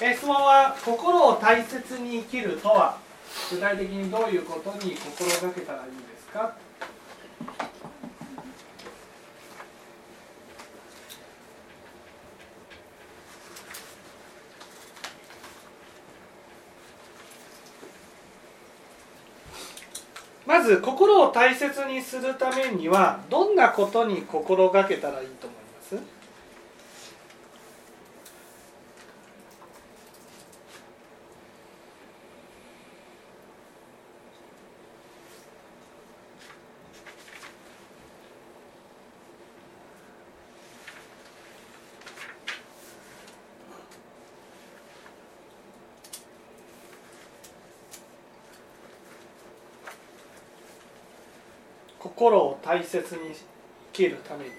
え質問は心を大切に生きるとは？具体的にどういうことに心がけたらいいですか？まず心を大切にするためにはどんなことに心がけたらいいと思います？心を大切に生きるために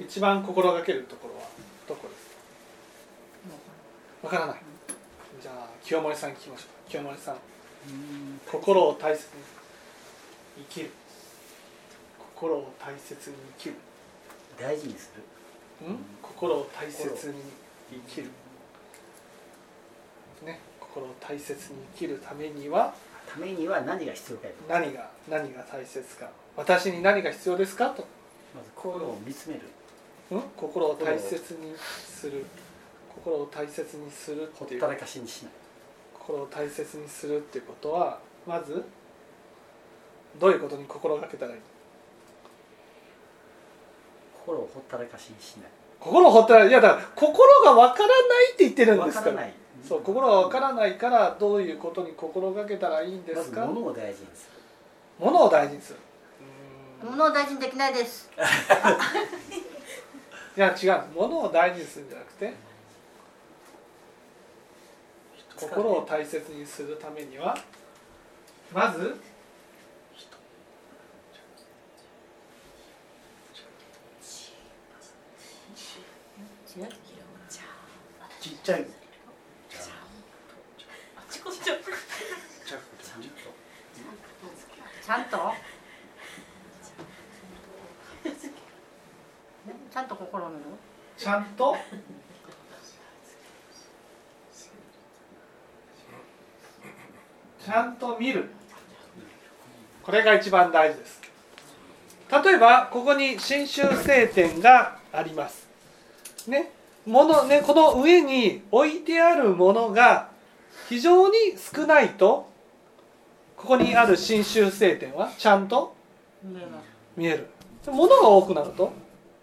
一番心がけるところはどこですか？わからない。じゃあ清盛さん聞きましょう。清盛さん。心を大切に生きる。心を大切に生きる大事にする、うん、心を大切に生きる、ね、心を大切に生きるためにはためには何が必要か何が何が大切か。私に何が必要ですか？と。まず心を見つめる、うん、心を大切にする。心を大切にするほったらかしにしない。心を大切にするっていうことはまずどういうことに心がけたらいい？心をほったらかしにしない。心をほったらいやだから心がわからないって言ってるんですから。ない。そう心がわからないからどういうことに心がけたらいいんですか、ま、物を大事にする。物を大事にする。物を大事にできないです。いや違う。物を大事にするんじゃなくて心を大切にするためにはまずちっちゃい。ちゃんと。ちゃんと心を見る？ちゃんと？ちゃんと見る。これが一番大事です。例えばここに真宗聖典があります。ね？ものねこの上に置いてあるものが非常に少ないとここにある真宗聖典はちゃんと見える。ものが多くなると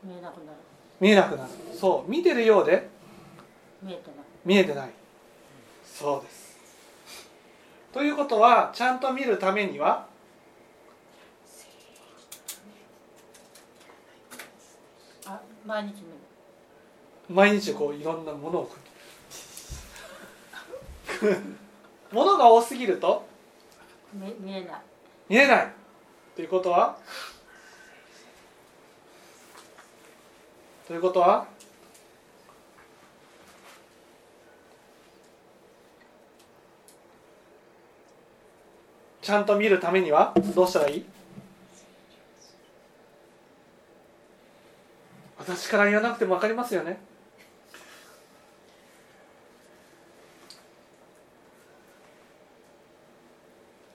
見えなくなる。見えなくなる。そう見てるようで見えてない。見えてない。そうです。ということはちゃんと見るためにはあ毎日見る毎日こういろんなものをもの が多すぎると？見見えない。見えない。ということは？ということは？ちゃんと見るためには？どうしたらいい？私から言わなくても分かりますよね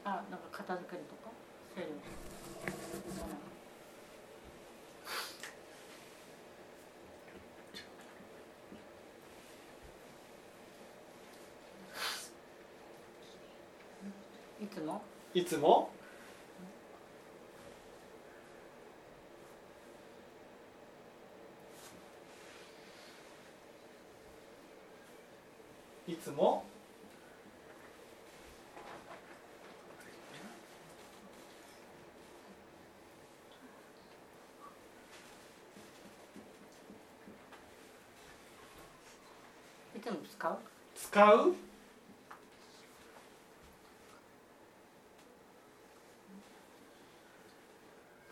あなんか片付けるとか整理いつもいつも？いつも？いつも使う使う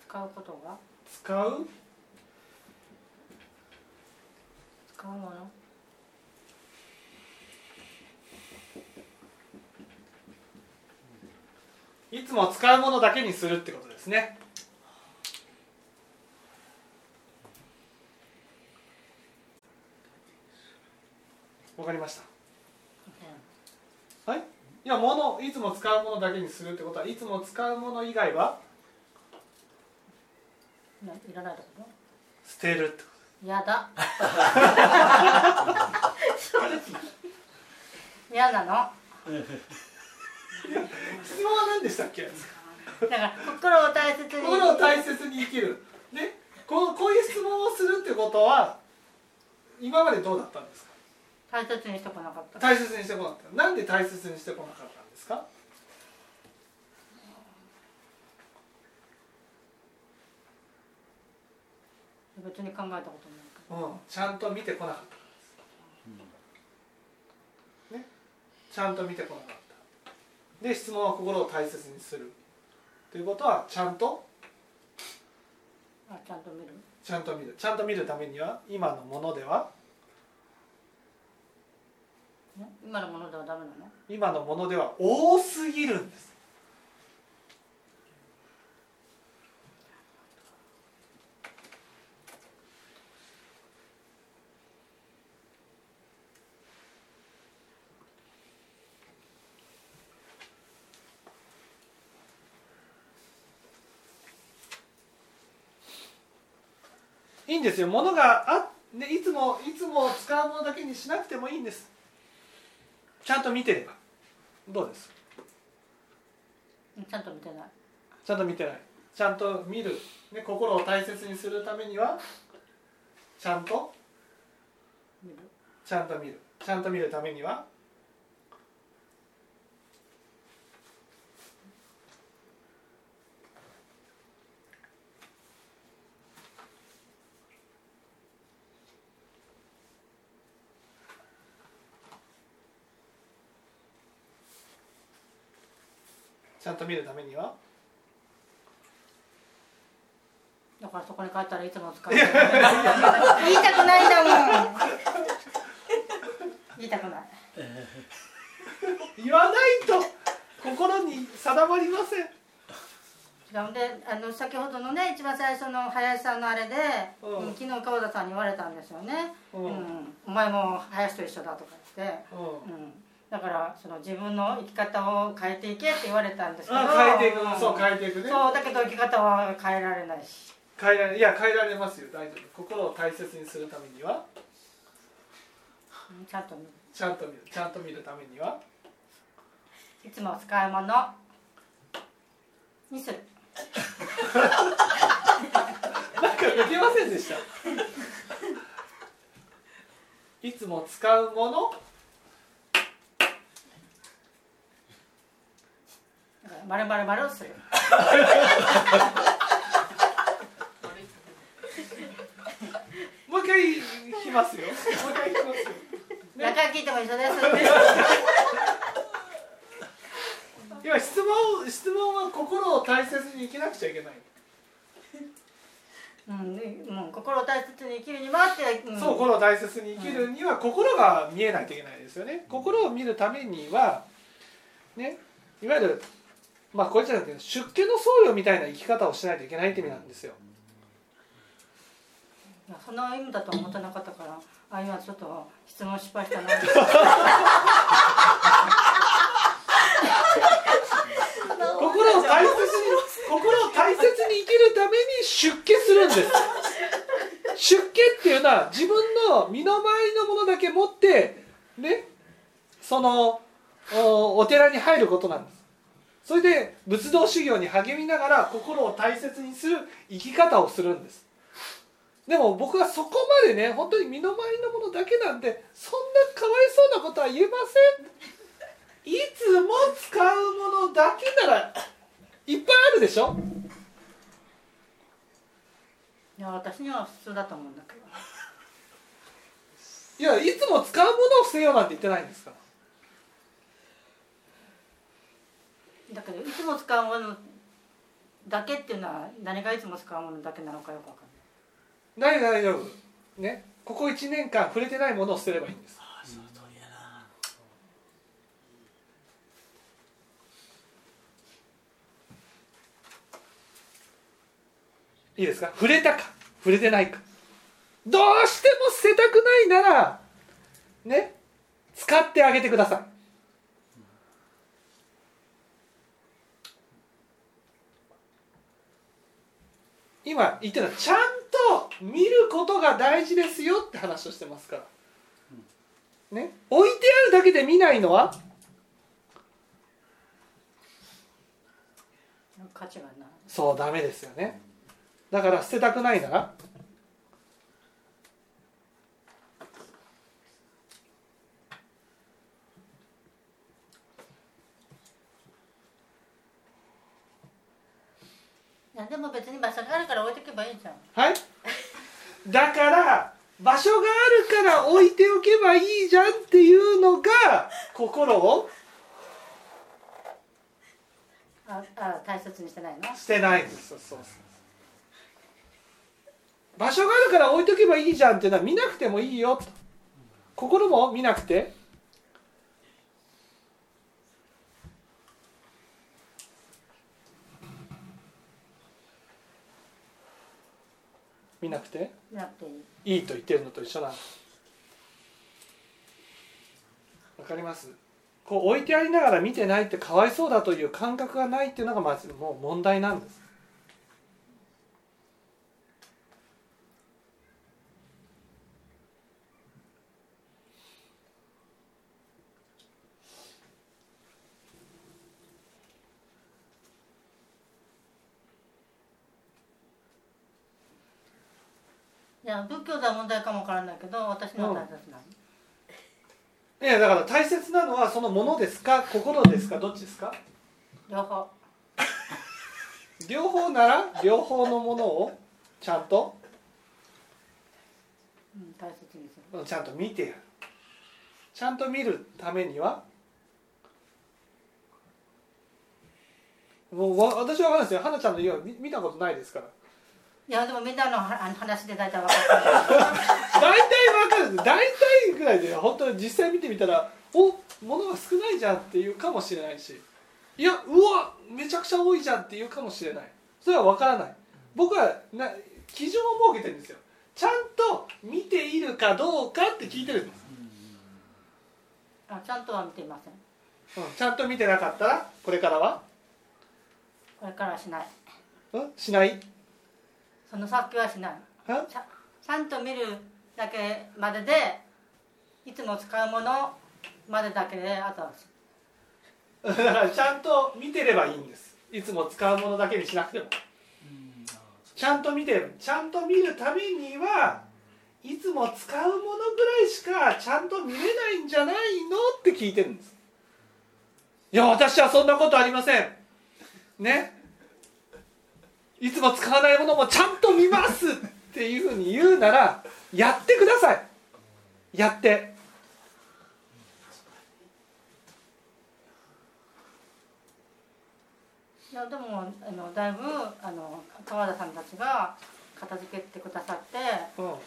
使うことが？使う？使うものいつも使うものだけにするってことですね。わかりました。はい？いやものいつも使うものだけにするってことはいつも使うもの以外は？ないらないってこ？捨てるってこと？とやだ。やなの。質問は何でしたっけ？だから心を大切に。心を大切に生きる。ねこうこういう質問をするってことは今までどうだったんですか？大切にしてこなかった。大切にしてこなかった。なんで大切にしてこなかったんですか？別に考えたことないかうん、ちゃんと見てこなかったね、ちゃんと見てこなかった。で質問は心を大切にする。ということはちゃんと？ちゃんと見る？ちゃんと見る。ちゃんと見るためには今のものでは？ね今のものではダメなの？今のものでは多すぎるんですいいんですよ。物があ、ね、いつもいつも使うものだけにしなくてもいいんです。ちゃんと見てれば。どうです？うんちゃんと見てない。ちゃんと見てない。ちゃんと見る、ね、心を大切にするためにはちゃんとちゃんと見る。ちゃんと見るためには見るためには？だからそこに書いたらいつも使う。言いたくないんだもん言いたくない。言わないと心に定まりません。違うんであの先ほどのね一番最初の林さんのあれで、うん。うん昨日川田さんに言われたんですよね、うん。うん。お前も林と一緒だとか言って、うん。うん、だからその自分の生き方を変えていけって言われたんですけどあ変えていく、んそう変えていくね。そうだけど生き方は変えられないし。変えられい。や変えられますよ。大丈夫。心を大切にするためには？うんちゃんと見る。ちゃんと見る。ちゃんと見るためには？いつも使うものにする。なんか抜けませんでした。いつも使うものだから丸々丸をする。もう一回引きますよ。もう一回引きますよ。何回聞いても一緒です。今質問質問は心を大切に生きなくちゃいけない、うん、でうん、心を大切に生きるにはって、うん、そう心を大切に生きるには心が見えないといけないですよね。心を見るためにはねいわゆるまあこれじゃなくて出家の僧侶みたいな生き方をしないといけないって意味なんですよ。その意味だとは思ってなかったからあ今ちょっと質問失敗したな。心を大切に心を大切に生きるために出家するんです。出家っていうのは自分の身の回りのものだけ持ってねそのおお寺に入ることなんですそれで仏道修行に励みながら心を大切にする生き方をするんです。でも僕はそこまでね本当に身の回りのものだけなんでそんなかわいそうなことは言えません。いつも使うものだけならいっぱいあるでしょ。いや私には普通だと思うんだけど。いやいつも使うものを捨てようなんて言ってないんですからだけどいつも使うものだけっていうのは何がいつも使うものだけなのかよくわかんない。大丈夫大丈夫ね。ここ1年間触れてないものを捨てればいいんです。ああその通りやな、うん、いいですか？触れたか？触れてないか？どうしても捨てたくないならね。使ってあげてください。今言ってるのはちゃんと見ることが大事ですよって話をしてますから。ね？置いてあるだけで見ないのは？価値がない。そうダメですよね。だから捨てたくないなら？でも別に場所があるから置いとけばいいじゃん。はい？だから場所があるから置いておけばいいじゃんっていうのが心を？ああ大切にしてないの？捨てないんです。そうそうそう。場所があるから置いとけばいいじゃんっていうのは見なくてもいいよ。と心も見なくて見なくて？いい。いいと言ってるのと一緒なんですわかります？こう置いてありながら見てないってかわいそうだという感覚がないっていうのがまずもう問題なんですいや仏教では問題かもわからないけど私のは大切なの、いやだから大切なのはそのものですか？心ですか？どっちですか？両方。両方なら両方のものをちゃんと？うん大切にする。ちゃんと見てやる。ちゃんと見るためには？もうわ私は分かんないですよ花ちゃんの家は見見たことないですからいやでもみんなのはあの話で大体分かってる。大体分かる。大体ぐらいで本当に実際見てみたらお物が少ないじゃんっていうかもしれないし。いやうわめちゃくちゃ多いじゃんっていうかもしれない。それは分からない。僕はな基準を設けてるんですよ。ちゃんと見ているかどうかって聞いてるんです、あちゃんとは見ていません。うん、ちゃんと見てなかったらこれからは、これからはしない。うん、しない？その先はしない。ちゃんと見るだけまででいつも使うものまでだけであとはだからちゃんと見てればいいんです。いつも使うものだけにしなくても。ちゃんと見てるちゃんと見るためにはいつも使うものぐらいしかちゃんと見れないんじゃないのって聞いてるんです。いや私はそんなことありません。ね？いつも使わないものもちゃんと見ますっていうふうに言うならやってください。やって。いやでもあのだいぶあの川田さんたちが片付けてくださって、うん。うん、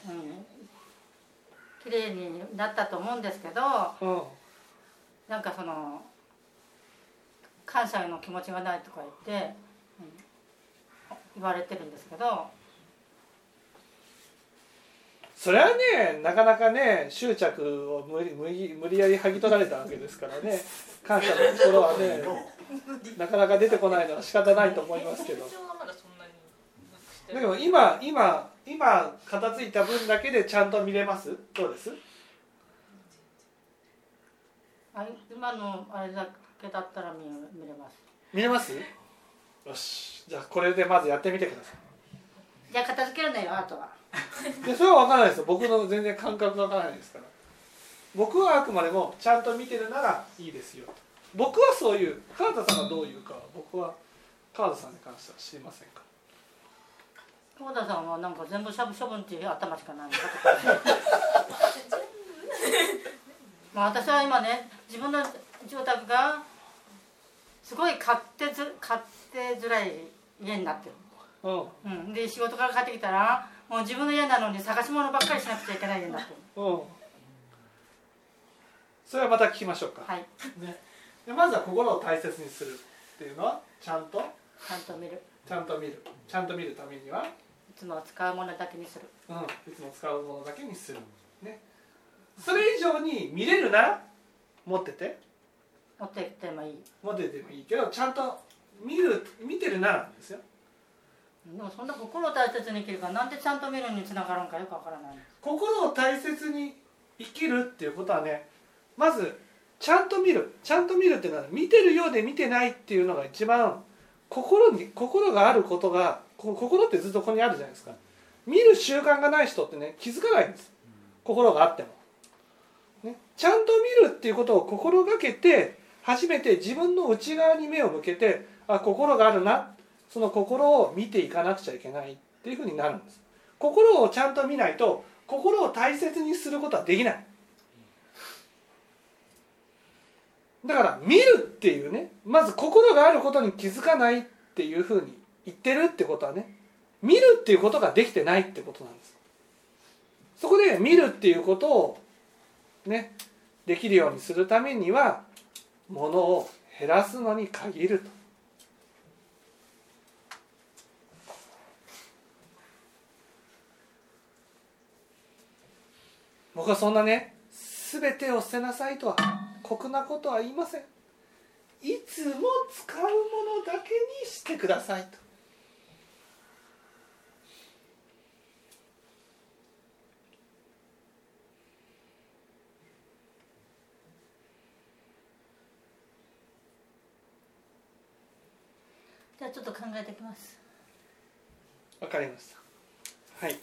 綺麗になったと思うんですけどうん。なんかその感謝の気持ちがないとか言って、うん、言われてるんですけど。それはねなかなかね執着を無理無理無理やり剥ぎ取られたわけですからね。感謝の心はね なかなか出てこないのは仕方ないと思いますけど。現状はまだそんなになくしてだけど今今今片付いた分だけでちゃんと見れます？どうです？あ今のあれだけだったら見見れます。見れます？よし。じゃあこれでまずやってみてくださじゃあ片付けるのよあとは。い でそれは分からないですよ。僕の全然感覚が分からないですから。僕はあくまでもちゃんと見てるならいいですよ。僕はそういう川田さんがどういうかは僕は川田さんに関しては知りませんか。川田さんはなんか全部しゃぶ処分っていう頭しかない まあ私は今ね自分の住宅がすごい勝手ず勝手づらい家になってる、うん。うん、で仕事から帰ってきたらもう自分の家なのに探し物ばっかりしなくちゃいけない家になってる。うん。それはまた聞きましょうか、はい。ね、でまずは心を大切にするっていうのはちゃんと？ちゃんと見る。ちゃんと見る。ちゃんと見るためには？つも使うものだけにする。うん、いつも使うものだけにする、ね、それ以上に見れるな？ら持ってて持ってきてもいい。持っててもいいけどちゃんと見る見てるならですよ。でもそんな心を大切に生きるからなんでちゃんと見るにつながるんかよくわからない。心を大切に生きるっていうことはねまずちゃんと見る。ちゃんと見るっていうのは見てるようで見てないっていうのが一番心に心があることがこ心ってずっとここにあるじゃないですか。見る習慣がない人ってね気づかないんです。心があっても、ね、ちゃんと見るっていうことを心がけて初めて自分の内側に目を向けてあ心があるな。その心を見ていかなくちゃいけないっていうふうになるんです。心をちゃんと見ないと心を大切にすることはできない。だから見るっていうねまず心があることに気づかないっていうふうに言ってるってことはね見るっていうことができてないってことなんです。そこで見るっていうことをねできるようにするためにはものを減らすのに限ると。僕はそんなね全てを捨てなさいとは酷なことは言いません。いつも使うものだけにしてくださいと。ちょっと考えてきます。わかりました。はい。